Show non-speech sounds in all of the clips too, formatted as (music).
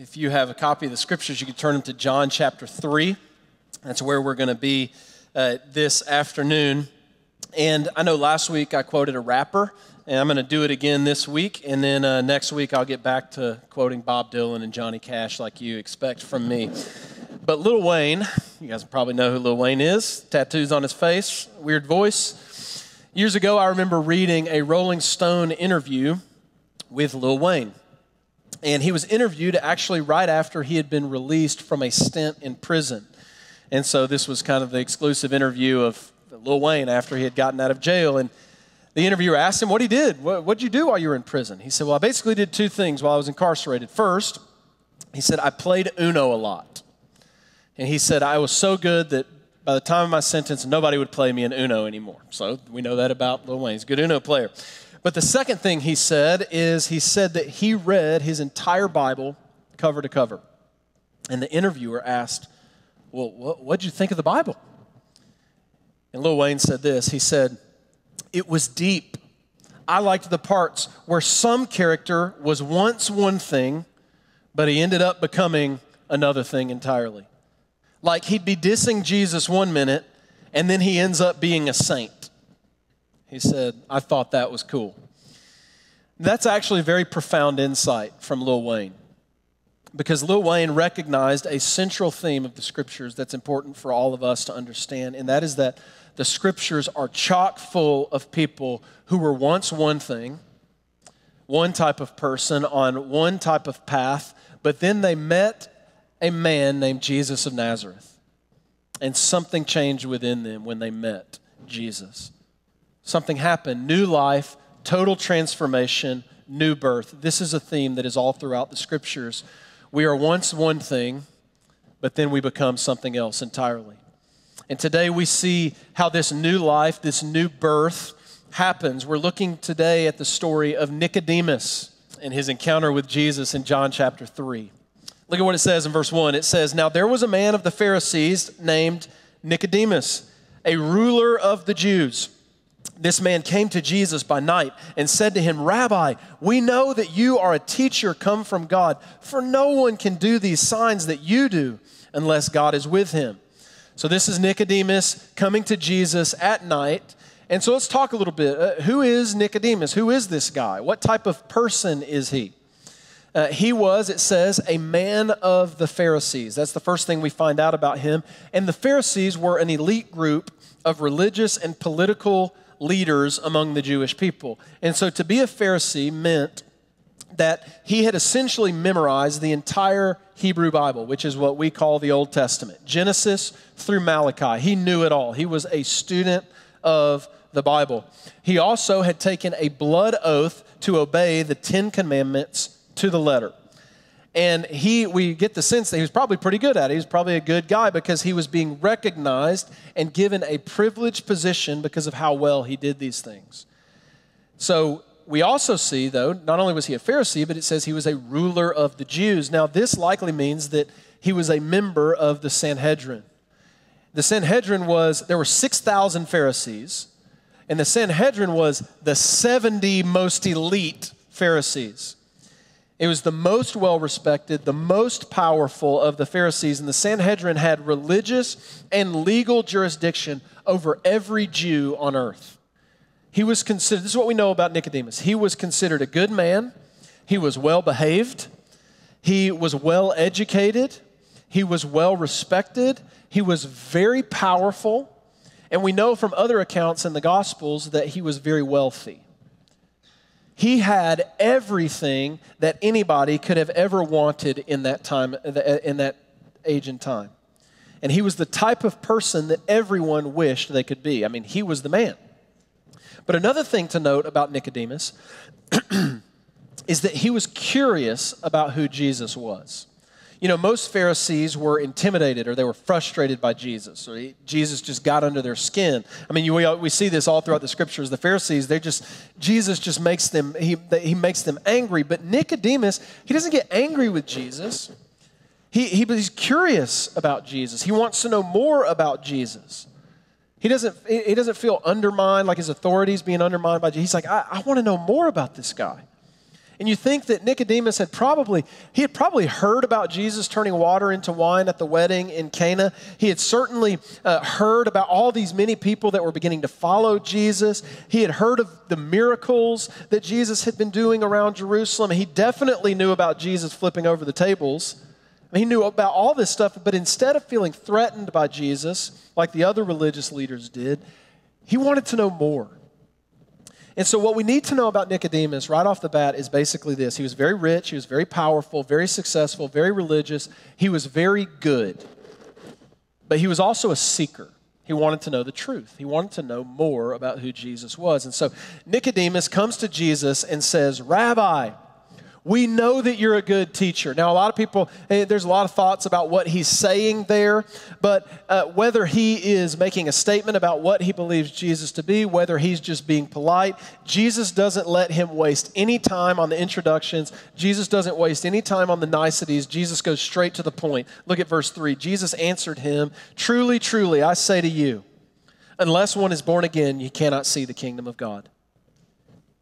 If you have a copy of the scriptures, you can turn them to John chapter 3. That's where we're going to be uh, this afternoon. And I know last week I quoted a rapper, and I'm going to do it again this week. And then uh, next week I'll get back to quoting Bob Dylan and Johnny Cash like you expect from me. But Lil Wayne, you guys probably know who Lil Wayne is tattoos on his face, weird voice. Years ago, I remember reading a Rolling Stone interview with Lil Wayne. And he was interviewed actually right after he had been released from a stint in prison. And so this was kind of the exclusive interview of Lil Wayne after he had gotten out of jail. And the interviewer asked him what he did. What did you do while you were in prison? He said, Well, I basically did two things while I was incarcerated. First, he said, I played Uno a lot. And he said, I was so good that by the time of my sentence, nobody would play me in Uno anymore. So we know that about Lil Wayne. He's a good Uno player. But the second thing he said is he said that he read his entire Bible cover to cover. And the interviewer asked, Well, what did you think of the Bible? And Lil Wayne said this He said, It was deep. I liked the parts where some character was once one thing, but he ended up becoming another thing entirely. Like he'd be dissing Jesus one minute, and then he ends up being a saint. He said, I thought that was cool. That's actually a very profound insight from Lil Wayne because Lil Wayne recognized a central theme of the scriptures that's important for all of us to understand, and that is that the scriptures are chock full of people who were once one thing, one type of person on one type of path, but then they met a man named Jesus of Nazareth. And something changed within them when they met Jesus. Something happened, new life, total transformation, new birth. This is a theme that is all throughout the scriptures. We are once one thing, but then we become something else entirely. And today we see how this new life, this new birth happens. We're looking today at the story of Nicodemus and his encounter with Jesus in John chapter 3. Look at what it says in verse 1. It says, Now there was a man of the Pharisees named Nicodemus, a ruler of the Jews. This man came to Jesus by night and said to him, Rabbi, we know that you are a teacher come from God, for no one can do these signs that you do unless God is with him. So this is Nicodemus coming to Jesus at night. And so let's talk a little bit. Uh, who is Nicodemus? Who is this guy? What type of person is he? Uh, he was, it says, a man of the Pharisees. That's the first thing we find out about him. And the Pharisees were an elite group of religious and political leaders among the Jewish people. And so to be a Pharisee meant that he had essentially memorized the entire Hebrew Bible, which is what we call the Old Testament, Genesis through Malachi. He knew it all. He was a student of the Bible. He also had taken a blood oath to obey the Ten Commandments to the letter. And he, we get the sense that he was probably pretty good at it. He was probably a good guy because he was being recognized and given a privileged position because of how well he did these things. So we also see, though, not only was he a Pharisee, but it says he was a ruler of the Jews. Now, this likely means that he was a member of the Sanhedrin. The Sanhedrin was, there were 6,000 Pharisees, and the Sanhedrin was the 70 most elite Pharisees. It was the most well respected, the most powerful of the Pharisees, and the Sanhedrin had religious and legal jurisdiction over every Jew on earth. He was considered, this is what we know about Nicodemus. He was considered a good man, he was well behaved, he was well educated, he was well respected, he was very powerful, and we know from other accounts in the Gospels that he was very wealthy. He had everything that anybody could have ever wanted in that time, in that age and time. And he was the type of person that everyone wished they could be. I mean, he was the man. But another thing to note about Nicodemus (clears throat) is that he was curious about who Jesus was. You know, most Pharisees were intimidated or they were frustrated by Jesus, or he, Jesus just got under their skin. I mean, you, we, we see this all throughout the scriptures. The Pharisees, they just, Jesus just makes them, he, he makes them angry. But Nicodemus, he doesn't get angry with Jesus. He, he, he's curious about Jesus. He wants to know more about Jesus. He doesn't, he doesn't feel undermined, like his authority is being undermined by Jesus. He's like, I, I want to know more about this guy. And you think that Nicodemus had probably, he had probably heard about Jesus turning water into wine at the wedding in Cana. He had certainly uh, heard about all these many people that were beginning to follow Jesus. He had heard of the miracles that Jesus had been doing around Jerusalem. He definitely knew about Jesus flipping over the tables. He knew about all this stuff, but instead of feeling threatened by Jesus, like the other religious leaders did, he wanted to know more. And so, what we need to know about Nicodemus right off the bat is basically this he was very rich, he was very powerful, very successful, very religious, he was very good. But he was also a seeker. He wanted to know the truth. He wanted to know more about who Jesus was. And so Nicodemus comes to Jesus and says, Rabbi, we know that you're a good teacher. Now, a lot of people, eh, there's a lot of thoughts about what he's saying there, but uh, whether he is making a statement about what he believes Jesus to be, whether he's just being polite, Jesus doesn't let him waste any time on the introductions. Jesus doesn't waste any time on the niceties. Jesus goes straight to the point. Look at verse 3. Jesus answered him, Truly, truly, I say to you, unless one is born again, you cannot see the kingdom of God.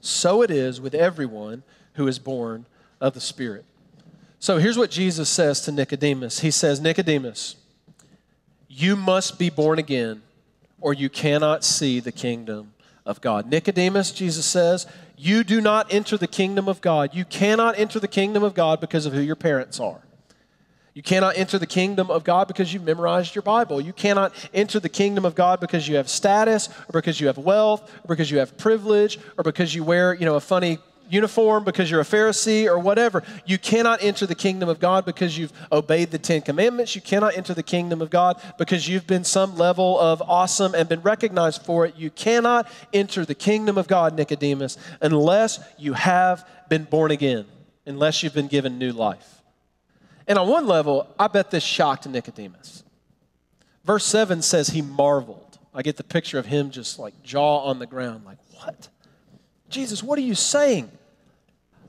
So it is with everyone who is born of the Spirit. So here's what Jesus says to Nicodemus He says, Nicodemus, you must be born again, or you cannot see the kingdom of God. Nicodemus, Jesus says, you do not enter the kingdom of God. You cannot enter the kingdom of God because of who your parents are. You cannot enter the kingdom of God because you've memorized your Bible. You cannot enter the kingdom of God because you have status or because you have wealth or because you have privilege or because you wear, you know, a funny uniform because you're a Pharisee or whatever. You cannot enter the kingdom of God because you've obeyed the Ten Commandments. You cannot enter the kingdom of God because you've been some level of awesome and been recognized for it. You cannot enter the kingdom of God, Nicodemus, unless you have been born again, unless you've been given new life. And on one level, I bet this shocked Nicodemus. Verse 7 says he marveled. I get the picture of him just like jaw on the ground, like, what? Jesus, what are you saying?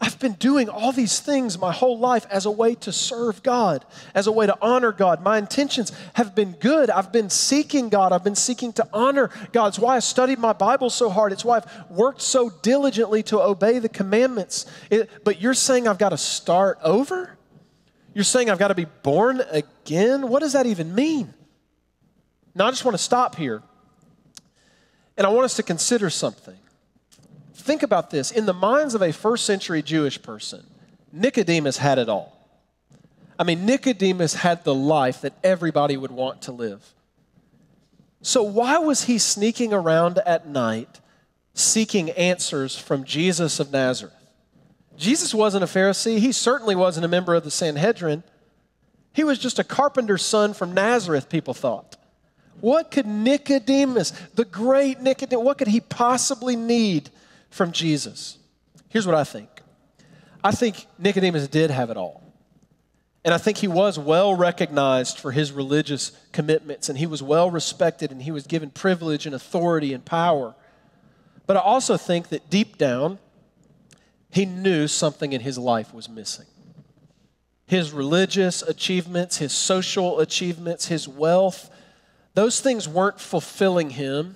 I've been doing all these things my whole life as a way to serve God, as a way to honor God. My intentions have been good. I've been seeking God. I've been seeking to honor God. It's why I studied my Bible so hard. It's why I've worked so diligently to obey the commandments. It, but you're saying I've got to start over? You're saying I've got to be born again? What does that even mean? Now, I just want to stop here. And I want us to consider something. Think about this. In the minds of a first century Jewish person, Nicodemus had it all. I mean, Nicodemus had the life that everybody would want to live. So, why was he sneaking around at night seeking answers from Jesus of Nazareth? Jesus wasn't a Pharisee. He certainly wasn't a member of the Sanhedrin. He was just a carpenter's son from Nazareth, people thought. What could Nicodemus, the great Nicodemus, what could he possibly need from Jesus? Here's what I think I think Nicodemus did have it all. And I think he was well recognized for his religious commitments, and he was well respected, and he was given privilege and authority and power. But I also think that deep down, he knew something in his life was missing. His religious achievements, his social achievements, his wealth, those things weren't fulfilling him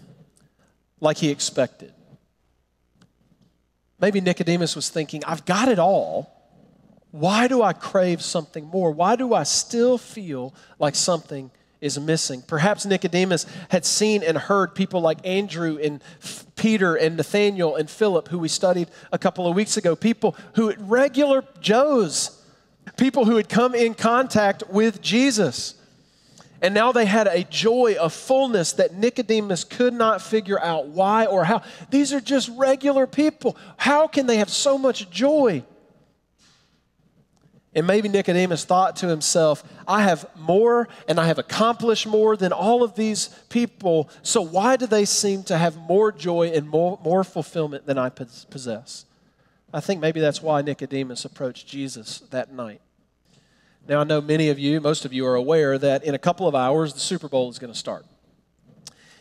like he expected. Maybe Nicodemus was thinking, I've got it all. Why do I crave something more? Why do I still feel like something is missing? Perhaps Nicodemus had seen and heard people like Andrew and Peter and Nathaniel and Philip, who we studied a couple of weeks ago, people who regular Joes, people who had come in contact with Jesus. And now they had a joy, a fullness that Nicodemus could not figure out why or how. These are just regular people. How can they have so much joy? And maybe Nicodemus thought to himself, I have more and I have accomplished more than all of these people. So why do they seem to have more joy and more, more fulfillment than I possess? I think maybe that's why Nicodemus approached Jesus that night. Now, I know many of you, most of you, are aware that in a couple of hours, the Super Bowl is going to start.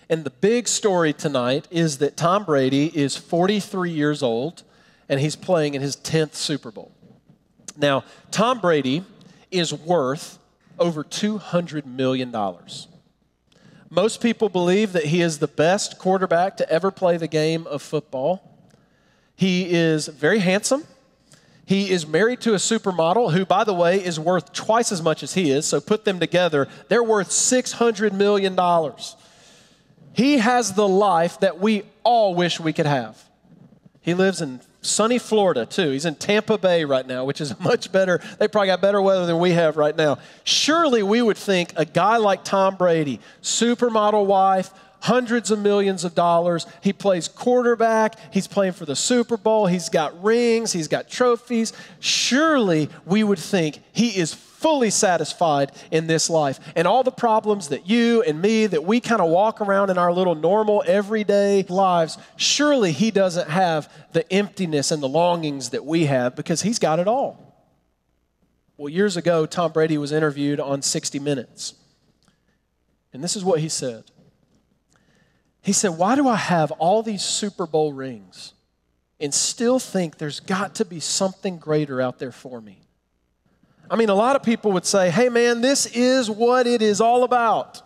And the big story tonight is that Tom Brady is 43 years old and he's playing in his 10th Super Bowl. Now, Tom Brady is worth over $200 million. Most people believe that he is the best quarterback to ever play the game of football. He is very handsome. He is married to a supermodel who, by the way, is worth twice as much as he is. So put them together, they're worth $600 million. He has the life that we all wish we could have. He lives in sunny Florida, too. He's in Tampa Bay right now, which is (laughs) much better. They probably got better weather than we have right now. Surely we would think a guy like Tom Brady, supermodel wife, hundreds of millions of dollars. He plays quarterback. He's playing for the Super Bowl. He's got rings. He's got trophies. Surely we would think he is fully satisfied in this life. And all the problems that you and me, that we kind of walk around in our little normal everyday lives, surely he doesn't have the emptiness and the longings that we have because he's got it all. Well, years ago, Tom Brady was interviewed on 60 Minutes. And this is what he said. He said, Why do I have all these Super Bowl rings and still think there's got to be something greater out there for me? I mean, a lot of people would say, hey, man, this is what it is all about.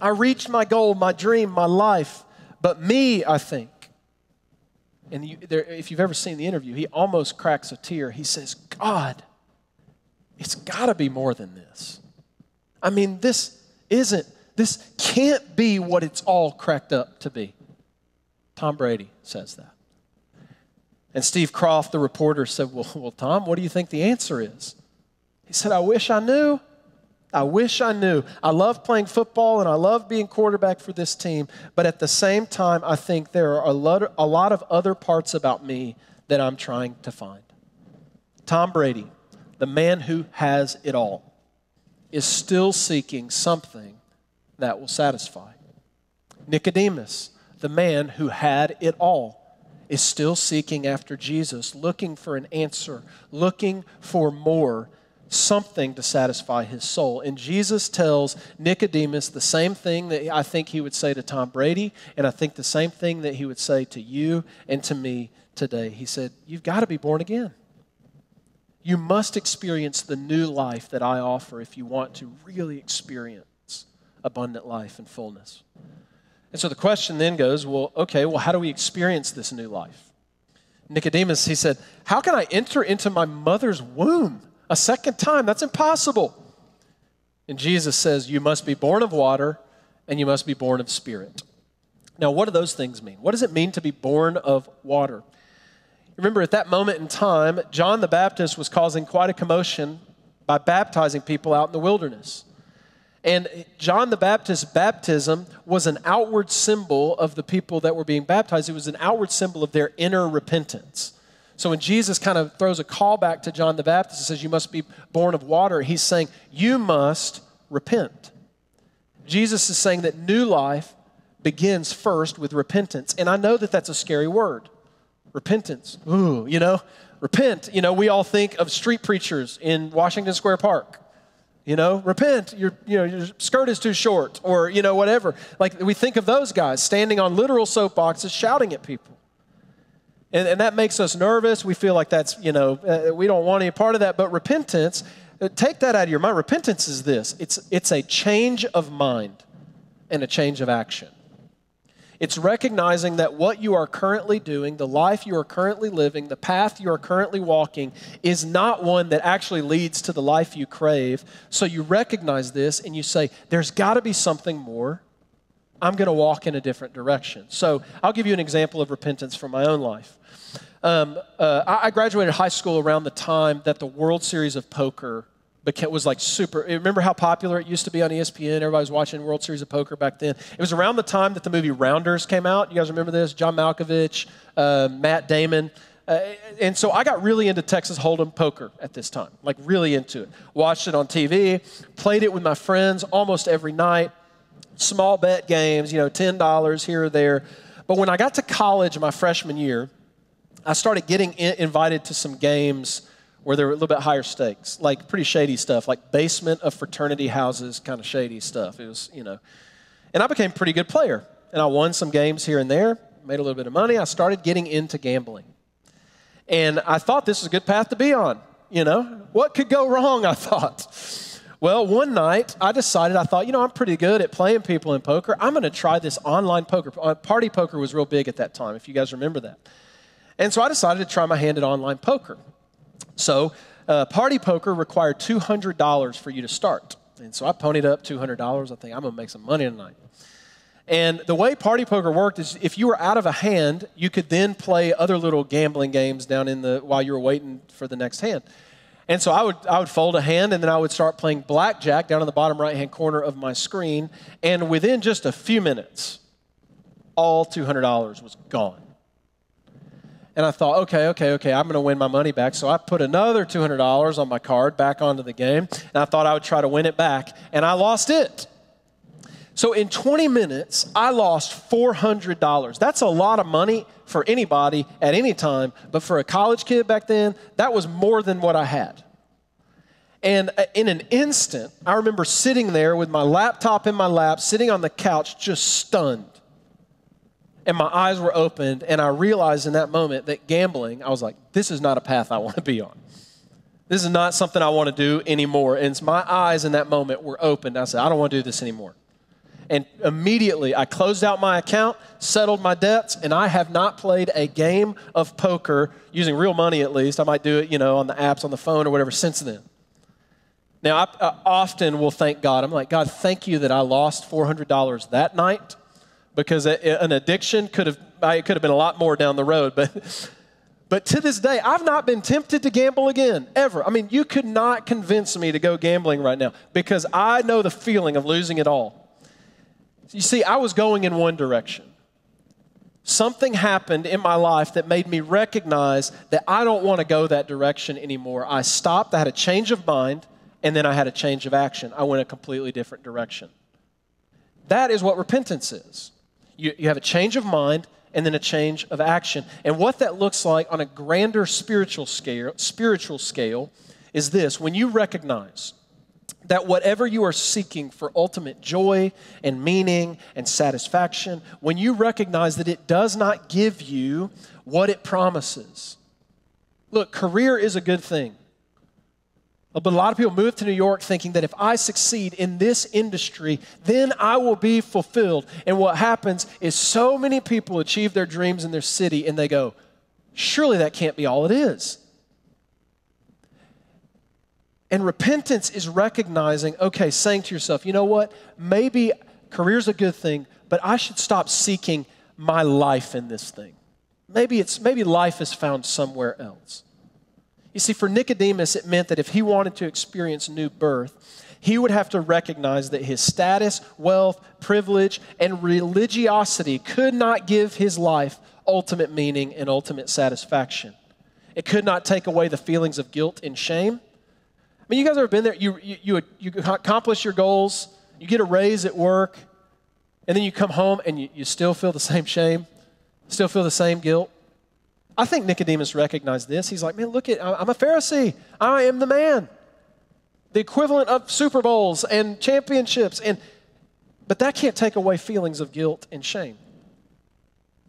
I reached my goal, my dream, my life. But me, I think, and you, there, if you've ever seen the interview, he almost cracks a tear. He says, God, it's got to be more than this. I mean, this isn't, this can't be what it's all cracked up to be. Tom Brady says that. And Steve Kroft, the reporter, said, Well, well Tom, what do you think the answer is? He said, I wish I knew. I wish I knew. I love playing football and I love being quarterback for this team, but at the same time, I think there are a lot, of, a lot of other parts about me that I'm trying to find. Tom Brady, the man who has it all, is still seeking something that will satisfy. Nicodemus, the man who had it all, is still seeking after Jesus, looking for an answer, looking for more something to satisfy his soul. And Jesus tells Nicodemus the same thing that I think he would say to Tom Brady, and I think the same thing that he would say to you and to me today. He said, You've got to be born again. You must experience the new life that I offer if you want to really experience abundant life and fullness. And so the question then goes, well, okay, well, how do we experience this new life? Nicodemus, he said, How can I enter into my mother's womb? A second time. That's impossible. And Jesus says, You must be born of water and you must be born of spirit. Now, what do those things mean? What does it mean to be born of water? Remember, at that moment in time, John the Baptist was causing quite a commotion by baptizing people out in the wilderness. And John the Baptist's baptism was an outward symbol of the people that were being baptized. It was an outward symbol of their inner repentance. So when Jesus kind of throws a call back to John the Baptist and says, You must be born of water, he's saying, You must repent. Jesus is saying that new life begins first with repentance. And I know that that's a scary word repentance. Ooh, you know, repent. You know, we all think of street preachers in Washington Square Park. You know, repent. Your, you know, your skirt is too short, or you know, whatever. Like we think of those guys standing on literal soapboxes, shouting at people. And, and that makes us nervous. We feel like that's, you know, uh, we don't want any part of that. But repentance, uh, take that out of your mind. Repentance is this it's, it's a change of mind and a change of action. It's recognizing that what you are currently doing, the life you are currently living, the path you are currently walking, is not one that actually leads to the life you crave. So you recognize this and you say, there's got to be something more. I'm going to walk in a different direction. So I'll give you an example of repentance from my own life. Um, uh, I graduated high school around the time that the World Series of Poker became, was like super. Remember how popular it used to be on ESPN? Everybody was watching World Series of Poker back then. It was around the time that the movie Rounders came out. You guys remember this? John Malkovich, uh, Matt Damon. Uh, and so I got really into Texas Hold'em poker at this time, like really into it. Watched it on TV, played it with my friends almost every night. Small bet games, you know, $10 here or there. But when I got to college my freshman year, I started getting in, invited to some games where there were a little bit higher stakes, like pretty shady stuff, like basement of fraternity houses, kind of shady stuff. It was, you know. And I became a pretty good player. And I won some games here and there, made a little bit of money. I started getting into gambling. And I thought this was a good path to be on. You know, what could go wrong? I thought. Well, one night I decided, I thought, you know, I'm pretty good at playing people in poker. I'm going to try this online poker. Uh, party poker was real big at that time, if you guys remember that. And so I decided to try my hand at online poker. So, uh, party poker required $200 for you to start. And so I ponied up $200. I think I'm going to make some money tonight. And the way party poker worked is if you were out of a hand, you could then play other little gambling games down in the while you were waiting for the next hand. And so I would I would fold a hand and then I would start playing blackjack down in the bottom right hand corner of my screen and within just a few minutes all $200 was gone. And I thought, okay, okay, okay, I'm going to win my money back. So I put another $200 on my card back onto the game, and I thought I would try to win it back, and I lost it. So in 20 minutes, I lost $400. That's a lot of money for anybody at any time, but for a college kid back then, that was more than what I had. And uh, in an instant, I remember sitting there with my laptop in my lap, sitting on the couch, just stunned. And my eyes were opened, and I realized in that moment that gambling, I was like, this is not a path I (laughs) want to be on. This is not something I want to do anymore. And my eyes in that moment were opened. I said, I don't want to do this anymore. And immediately I closed out my account, settled my debts, and I have not played a game of poker using real money at least. I might do it, you know, on the apps on the phone or whatever since then. Now, I, I often will thank God. I'm like, God, thank you that I lost $400 that night because an addiction could have, it could have been a lot more down the road. But, (laughs) but to this day, I've not been tempted to gamble again, ever. I mean, you could not convince me to go gambling right now because I know the feeling of losing it all. You see, I was going in one direction. Something happened in my life that made me recognize that I don't want to go that direction anymore. I stopped, I had a change of mind, and then I had a change of action. I went a completely different direction. That is what repentance is. You, you have a change of mind and then a change of action. And what that looks like on a grander spiritual scale, spiritual scale is this when you recognize that whatever you are seeking for ultimate joy and meaning and satisfaction, when you recognize that it does not give you what it promises. Look, career is a good thing. But a lot of people move to New York thinking that if I succeed in this industry, then I will be fulfilled. And what happens is so many people achieve their dreams in their city and they go, surely that can't be all it is. And repentance is recognizing, okay, saying to yourself, you know what? Maybe career's a good thing, but I should stop seeking my life in this thing. Maybe it's maybe life is found somewhere else. You see, for Nicodemus, it meant that if he wanted to experience new birth, he would have to recognize that his status, wealth, privilege, and religiosity could not give his life ultimate meaning and ultimate satisfaction. It could not take away the feelings of guilt and shame. I mean, you guys ever been there? You, you, you, you accomplish your goals, you get a raise at work, and then you come home and you, you still feel the same shame, still feel the same guilt. I think Nicodemus recognized this. He's like, man, look at, I'm a Pharisee. I am the man. The equivalent of Super Bowls and championships. And, but that can't take away feelings of guilt and shame.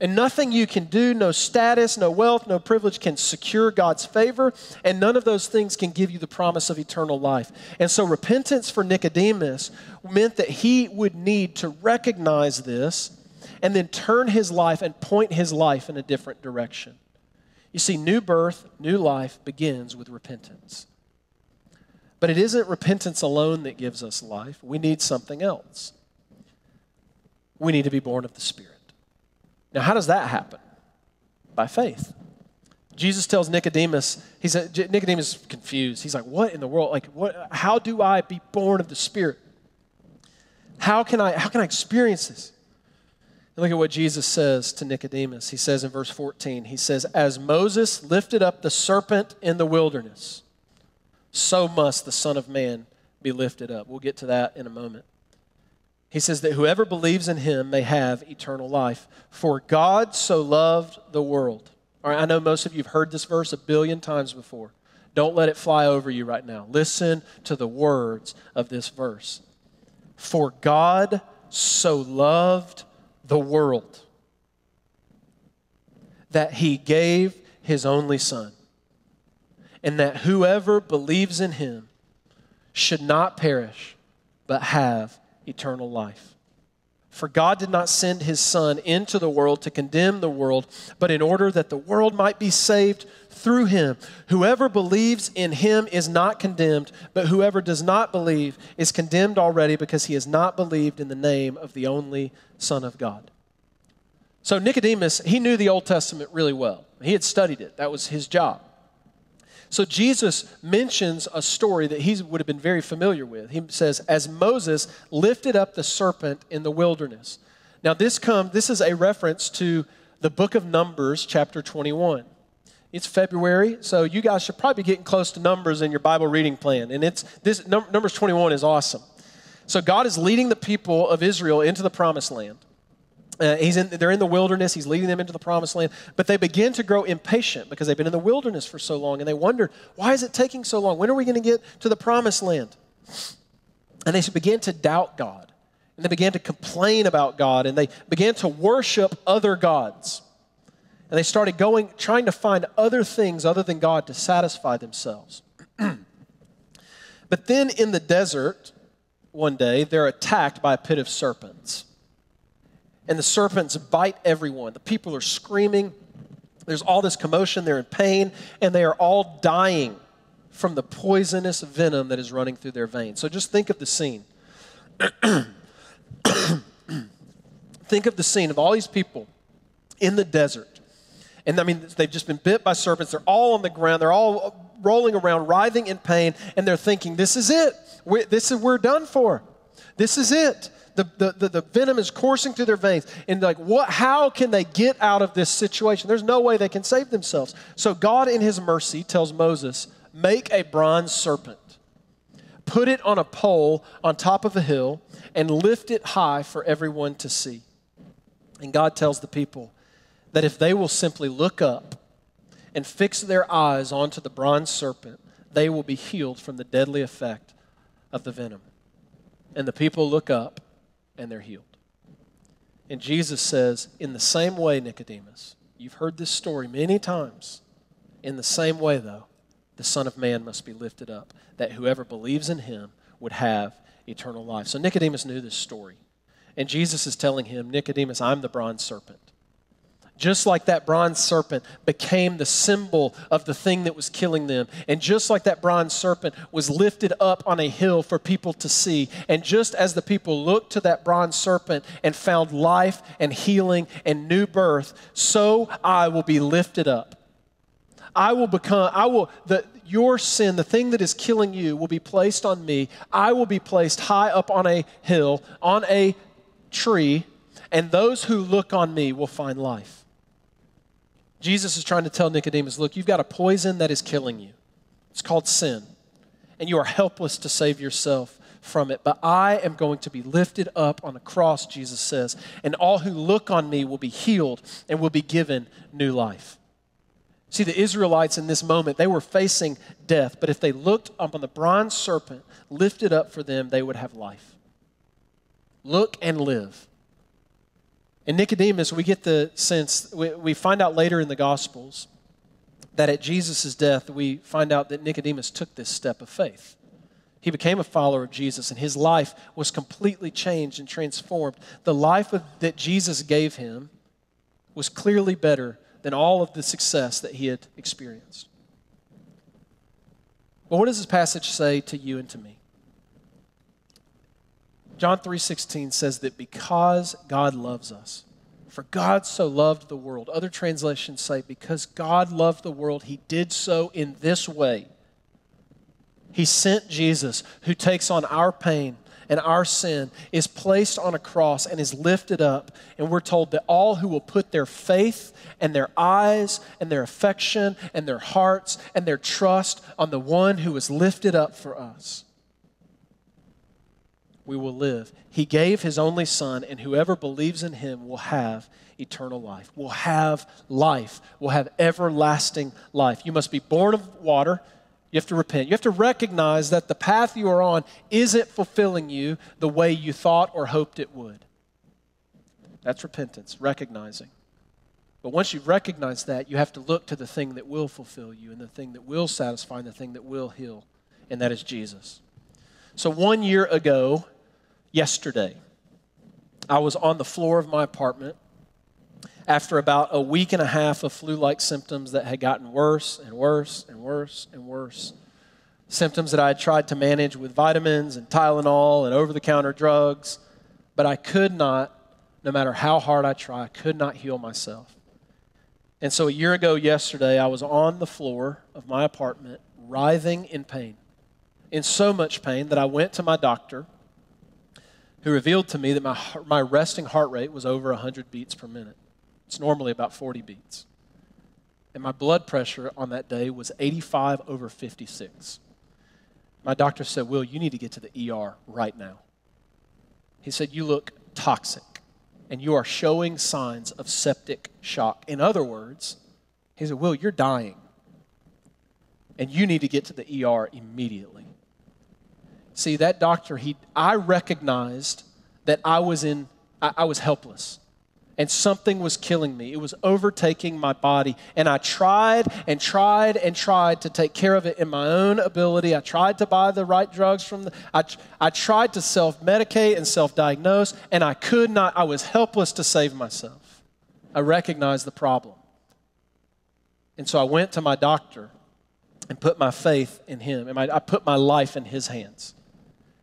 And nothing you can do, no status, no wealth, no privilege can secure God's favor, and none of those things can give you the promise of eternal life. And so, repentance for Nicodemus meant that he would need to recognize this and then turn his life and point his life in a different direction. You see, new birth, new life begins with repentance. But it isn't repentance alone that gives us life, we need something else. We need to be born of the Spirit. Now, how does that happen? By faith. Jesus tells Nicodemus, he said, Nicodemus is confused. He's like, what in the world? Like, what, how do I be born of the Spirit? How can I, how can I experience this? And look at what Jesus says to Nicodemus. He says in verse 14, he says, As Moses lifted up the serpent in the wilderness, so must the Son of Man be lifted up. We'll get to that in a moment. He says that whoever believes in him may have eternal life. For God so loved the world. All right, I know most of you have heard this verse a billion times before. Don't let it fly over you right now. Listen to the words of this verse. For God so loved the world that he gave his only Son, and that whoever believes in him should not perish, but have eternal life. For God did not send his Son into the world to condemn the world, but in order that the world might be saved through him. Whoever believes in him is not condemned, but whoever does not believe is condemned already because he has not believed in the name of the only Son of God. So Nicodemus, he knew the Old Testament really well. He had studied it, that was his job. So Jesus mentions a story that he would have been very familiar with. He says, As Moses lifted up the serpent in the wilderness. Now, this come, this is a reference to the book of Numbers, chapter 21. It's February, so you guys should probably be getting close to Numbers in your Bible reading plan. And it's this Numbers 21 is awesome. So God is leading the people of Israel into the promised land. Uh, he's in, they're in the wilderness. He's leading them into the promised land. But they begin to grow impatient because they've been in the wilderness for so long. And they wonder, why is it taking so long? When are we going to get to the promised land? And they begin to doubt God. And they began to complain about God. And they began to worship other gods. And they started going, trying to find other things other than God to satisfy themselves. (clears throat) but then in the desert, one day, they're attacked by a pit of serpents and the serpents bite everyone. The people are screaming. There's all this commotion. They're in pain, and they are all dying from the poisonous venom that is running through their veins. So just think of the scene. (clears throat) think of the scene of all these people in the desert. And I mean, they've just been bit by serpents. They're all on the ground. They're all rolling around, writhing in pain, and they're thinking, this is it. We're, this is, we're done for. This is it the, the, the, the, venom is coursing through their veins. And like, what, how can they get out of this situation? There's no way they can save themselves. So God, in his mercy, tells Moses, make a bronze serpent, put it on a pole on top of a hill, and lift it high for everyone to see. And God tells the people that if they will simply look up and fix their eyes onto the bronze serpent, they will be healed from the deadly effect of the venom. And the people look up and they're healed. And Jesus says, in the same way, Nicodemus, you've heard this story many times. In the same way, though, the Son of Man must be lifted up, that whoever believes in him would have eternal life. So Nicodemus knew this story. And Jesus is telling him, Nicodemus, I'm the bronze serpent just like that bronze serpent became the symbol of the thing that was killing them, and just like that bronze serpent was lifted up on a hill for people to see, and just as the people looked to that bronze serpent and found life and healing and new birth, so I will be lifted up. I will become, I will, the, your sin, the thing that is killing you, will be placed on me. I will be placed high up on a hill, on a tree, and those who look on me will find life. Jesus is trying to tell Nicodemus look, you've got a poison that is killing you. It's called sin. And you are helpless to save yourself from it. But I am going to be lifted up on a cross, Jesus says, and all who look on me will be healed and will be given new life. See, the Israelites in this moment, they were facing death, but if they looked up on the bronze serpent lifted up for them, they would have life. Look and live. In Nicodemus, we get the sense, we, we find out later in the Gospels that at Jesus' death, we find out that Nicodemus took this step of faith. He became a follower of Jesus, and his life was completely changed and transformed. The life of, that Jesus gave him was clearly better than all of the success that he had experienced. But what does this passage say to you and to me? John 3:16 says that because God loves us, for God so loved the world. Other translations say because God loved the world, he did so in this way. He sent Jesus who takes on our pain and our sin is placed on a cross and is lifted up. And we're told that all who will put their faith and their eyes and their affection and their hearts and their trust on the one who was lifted up for us we will live. He gave his only son, and whoever believes in him will have eternal life, will have life, will have everlasting life. You must be born of water. You have to repent. You have to recognize that the path you are on isn't fulfilling you the way you thought or hoped it would. That's repentance, recognizing. But once you've recognized that, you have to look to the thing that will fulfill you and the thing that will satisfy and the thing that will heal, and that is Jesus. So, one year ago, yesterday, I was on the floor of my apartment after about a week and a half of flu like symptoms that had gotten worse and worse and worse and worse. Symptoms that I had tried to manage with vitamins and Tylenol and over the counter drugs, but I could not, no matter how hard I tried, could not heal myself. And so a year ago, yesterday, I was on the floor of my apartment, writhing in pain, in so much pain that I went to my doctor, who revealed to me that my, my resting heart rate was over 100 beats per minute. It's normally about 40 beats. And my blood pressure on that day was 85 over 56. My doctor said, Will, you need to get to the ER right now. He said, You look toxic and you are showing signs of septic shock. In other words, he said, Will, you're dying. And you need to get to the ER immediately. See, that doctor, he, I recognized that I was in, I, I was helpless and something was killing me. It was overtaking my body. And I tried and tried and tried to take care of it in my own ability. I tried to buy the right drugs from the, I, I tried to self medicate and self diagnose, and I could not. I was helpless to save myself. I recognized the problem. And so I went to my doctor and put my faith in him, and I put my life in his hands.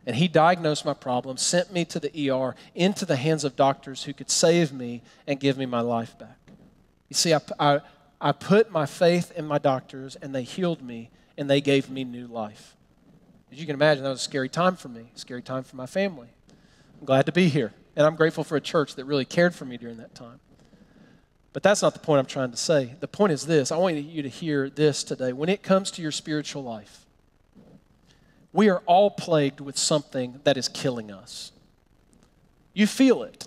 And he diagnosed my problem, sent me to the ER, into the hands of doctors who could save me and give me my life back. You see, I, I, I put my faith in my doctors, and they healed me, and they gave me new life. As you can imagine, that was a scary time for me, scary time for my family. I'm glad to be here, and I'm grateful for a church that really cared for me during that time. But that's not the point I'm trying to say. The point is this I want you to hear this today. When it comes to your spiritual life, we are all plagued with something that is killing us. You feel it.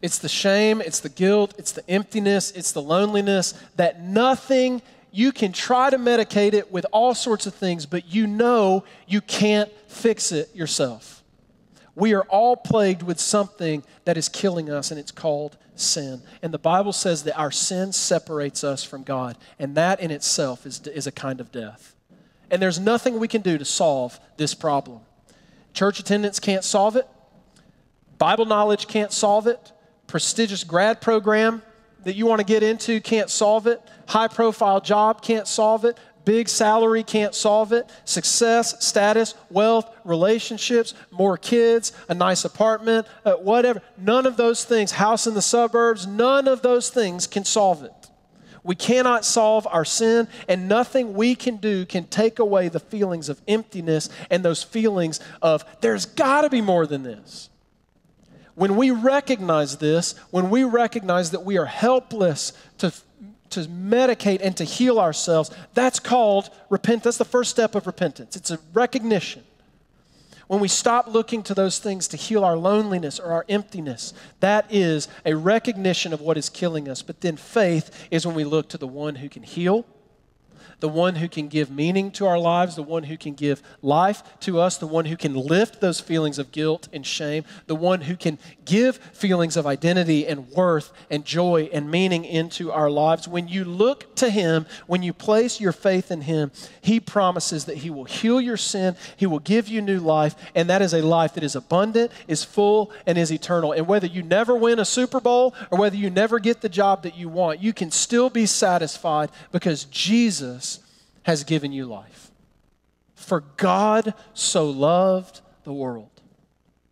It's the shame, it's the guilt, it's the emptiness, it's the loneliness that nothing, you can try to medicate it with all sorts of things, but you know you can't fix it yourself. We are all plagued with something that is killing us, and it's called sin. And the Bible says that our sin separates us from God, and that in itself is, is a kind of death. And there's nothing we can do to solve this problem. Church attendance can't solve it, Bible knowledge can't solve it, prestigious grad program that you want to get into can't solve it, high profile job can't solve it, big salary can't solve it, success, status, wealth, relationships, more kids, a nice apartment, uh, whatever. None of those things, house in the suburbs, none of those things can solve it. We cannot solve our sin, and nothing we can do can take away the feelings of emptiness and those feelings of there's got to be more than this. When we recognize this, when we recognize that we are helpless to, to medicate and to heal ourselves, that's called repentance. That's the first step of repentance. It's a recognition when we stop looking to those things to heal our loneliness or our emptiness, that is a recognition of what is killing us. But then faith is when we look to the one who can heal the one who can give meaning to our lives, the one who can give life to us, the one who can lift those feelings of guilt and shame, the one who can give feelings of identity and worth and joy and meaning into our lives. When you look to Him, when you place your faith in Him, He promises that He will heal your sin, He will give you new life, and that is a life that is abundant, is full, and is eternal. And whether you never win a Super Bowl or whether you never get the job that you want, you can still be satisfied because Jesus has given you life. For God so loved the world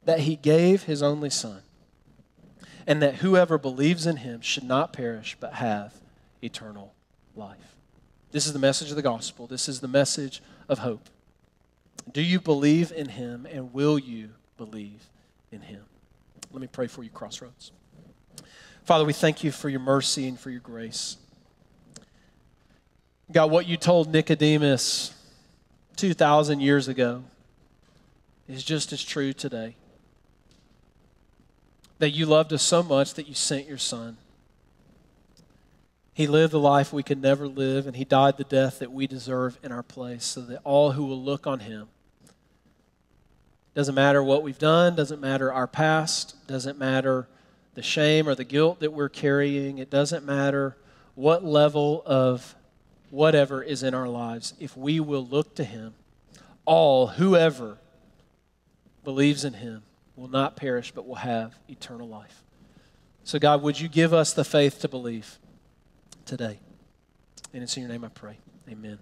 that he gave his only Son, and that whoever believes in him should not perish but have eternal life. This is the message of the gospel. This is the message of hope. Do you believe in him, and will you believe in him? Let me pray for you, Crossroads. Father, we thank you for your mercy and for your grace. God, what you told Nicodemus 2,000 years ago is just as true today. That you loved us so much that you sent your Son. He lived the life we could never live, and He died the death that we deserve in our place, so that all who will look on Him, doesn't matter what we've done, doesn't matter our past, doesn't matter the shame or the guilt that we're carrying, it doesn't matter what level of whatever is in our lives, if we will look to Him, all, whoever believes in Him, will not perish but will have eternal life. So, God, would you give us the faith to believe? today. And it's in your name I pray. Amen.